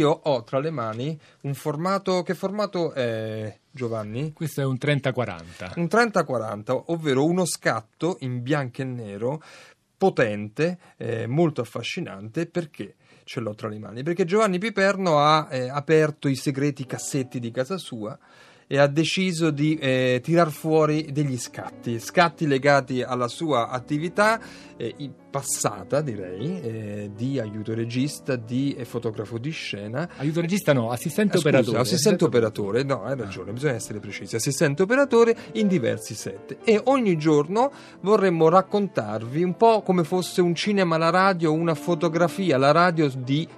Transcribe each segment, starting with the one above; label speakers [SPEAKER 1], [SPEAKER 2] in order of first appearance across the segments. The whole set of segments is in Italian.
[SPEAKER 1] io ho tra le mani un formato. Che formato è Giovanni?
[SPEAKER 2] Questo è un 30-40.
[SPEAKER 1] Un 30-40, ovvero uno scatto in bianco e nero potente, eh, molto affascinante perché ce l'ho tra le mani? Perché Giovanni Piperno ha eh, aperto i segreti cassetti di casa sua e ha deciso di eh, tirar fuori degli scatti, scatti legati alla sua attività eh, passata, direi, eh, di aiuto regista, di eh, fotografo di scena.
[SPEAKER 2] Aiuto regista no, assistente
[SPEAKER 1] scusa,
[SPEAKER 2] operatore.
[SPEAKER 1] Assistente operatore, no, hai ragione, ah. bisogna essere precisi. Assistente operatore in diversi set. E ogni giorno vorremmo raccontarvi un po' come fosse un cinema alla radio, una fotografia alla radio di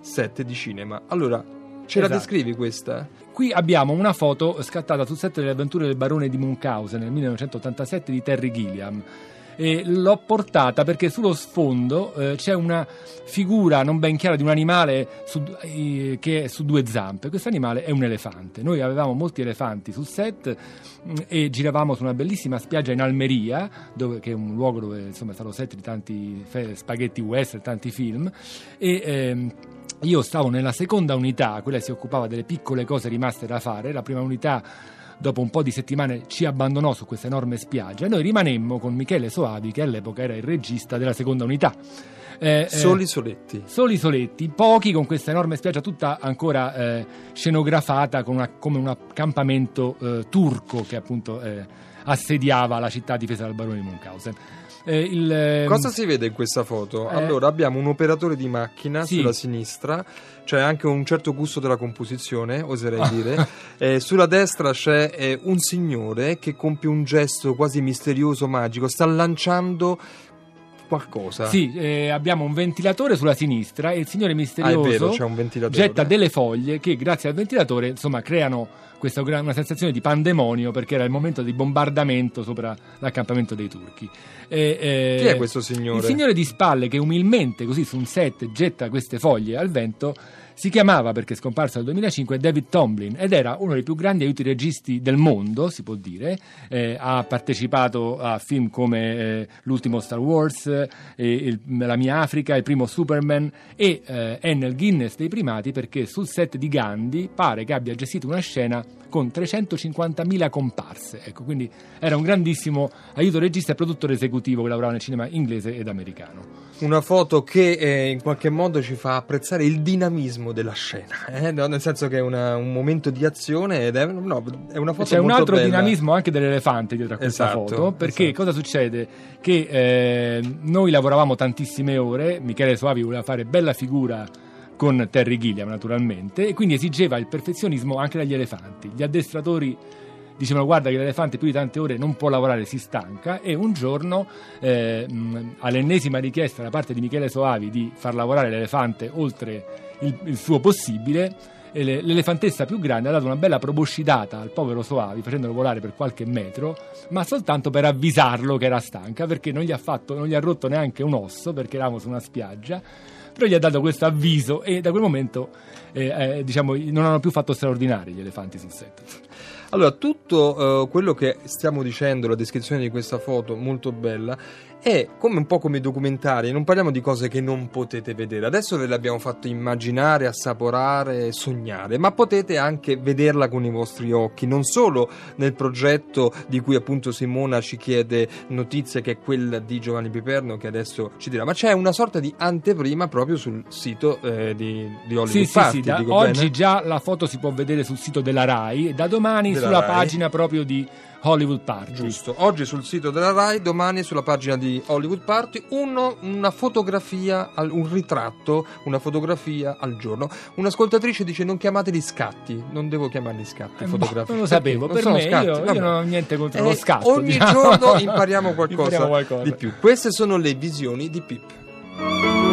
[SPEAKER 1] set di cinema. Allora, ce esatto. la descrivi questa?
[SPEAKER 2] Qui abbiamo una foto scattata sul set delle avventure del barone di Munchausen nel 1987 di Terry Gilliam. E l'ho portata perché sullo sfondo eh, c'è una figura non ben chiara di un animale su, eh, che è su due zampe. Questo animale è un elefante. Noi avevamo molti elefanti sul set mh, mm, e giravamo su una bellissima spiaggia in Almeria, dove, che è un luogo dove insomma, è stato set di tanti spaghetti western, tanti film. E, ehm, io stavo nella seconda unità, quella si occupava delle piccole cose rimaste da fare, la prima unità dopo un po' di settimane ci abbandonò su questa enorme spiaggia e noi rimanemmo con Michele Soavi che all'epoca era il regista della seconda unità.
[SPEAKER 1] Eh, soli eh, soletti.
[SPEAKER 2] Soli soletti, pochi con questa enorme spiaggia tutta ancora eh, scenografata una, come un accampamento eh, turco che appunto eh, assediava la città difesa dal barone di Munchausen.
[SPEAKER 1] Eh, il, ehm, Cosa si vede in questa foto? Eh, allora abbiamo un operatore di macchina sì. sulla sinistra, c'è anche un certo gusto della composizione, oserei dire. eh, sulla destra c'è eh, un signore che compie un gesto quasi misterioso, magico, sta lanciando qualcosa.
[SPEAKER 2] Sì, eh, abbiamo un ventilatore sulla sinistra e il signore misterioso ah, vero, getta delle foglie che grazie al ventilatore insomma creano questa una sensazione di pandemonio perché era il momento di bombardamento sopra l'accampamento dei turchi.
[SPEAKER 1] E, eh, Chi è questo signore?
[SPEAKER 2] Il signore di spalle che umilmente così su un set getta queste foglie al vento si chiamava, perché è scomparso nel 2005, David Tomlin ed era uno dei più grandi aiuti registi del mondo, si può dire. Eh, ha partecipato a film come eh, L'ultimo Star Wars, eh, il, La mia Africa, il primo Superman e eh, è nel Guinness dei primati perché sul set di Gandhi pare che abbia gestito una scena con 350.000 comparse. Ecco, quindi era un grandissimo aiuto regista e produttore esecutivo che lavorava nel cinema inglese ed americano.
[SPEAKER 1] Una foto che eh, in qualche modo ci fa apprezzare il dinamismo della scena, eh? no, nel senso che è una, un momento di azione ed è, no, è una foto
[SPEAKER 2] C'è un altro
[SPEAKER 1] bella.
[SPEAKER 2] dinamismo anche dell'elefante dietro a questa esatto, foto, perché esatto. cosa succede? Che eh, noi lavoravamo tantissime ore, Michele Soavi voleva fare bella figura con Terry Gilliam naturalmente, e quindi esigeva il perfezionismo anche dagli elefanti. Gli addestratori dicevano guarda che l'elefante più di tante ore non può lavorare, si stanca e un giorno eh, all'ennesima richiesta da parte di Michele Soavi di far lavorare l'elefante oltre il, il suo possibile, l'elefantessa più grande ha dato una bella proboscidata al povero Soavi facendolo volare per qualche metro, ma soltanto per avvisarlo che era stanca perché non gli ha, fatto, non gli ha rotto neanche un osso perché eravamo su una spiaggia però gli ha dato questo avviso e da quel momento eh, eh, diciamo, non hanno più fatto straordinari gli elefanti sul set.
[SPEAKER 1] Allora, tutto uh, quello che stiamo dicendo, la descrizione di questa foto molto bella, è come un po' come i documentari, non parliamo di cose che non potete vedere. Adesso ve le abbiamo fatto immaginare, assaporare, sognare, ma potete anche vederla con i vostri occhi, non solo nel progetto di cui appunto Simona ci chiede notizie, che è quella di Giovanni Piperno, che adesso ci dirà, ma c'è una sorta di anteprima proprio sul sito eh, di, di Hollywood
[SPEAKER 2] sì,
[SPEAKER 1] Party.
[SPEAKER 2] Sì, sì, da oggi già la foto si può vedere sul sito della RAI e da domani della sulla Rai. pagina proprio di Hollywood Party.
[SPEAKER 1] Giusto, oggi sul sito della RAI, domani sulla pagina di Hollywood Party, uno, una fotografia, un ritratto, una fotografia al giorno. Un'ascoltatrice dice non chiamateli scatti, non devo chiamarli scatti, eh, fotografie.
[SPEAKER 2] Non lo sapevo, non per me scatti, io, io, non ho niente contro eh, lo scatto.
[SPEAKER 1] Ogni diciamo. giorno impariamo qualcosa, impariamo qualcosa di più. Queste sono le visioni di Pip.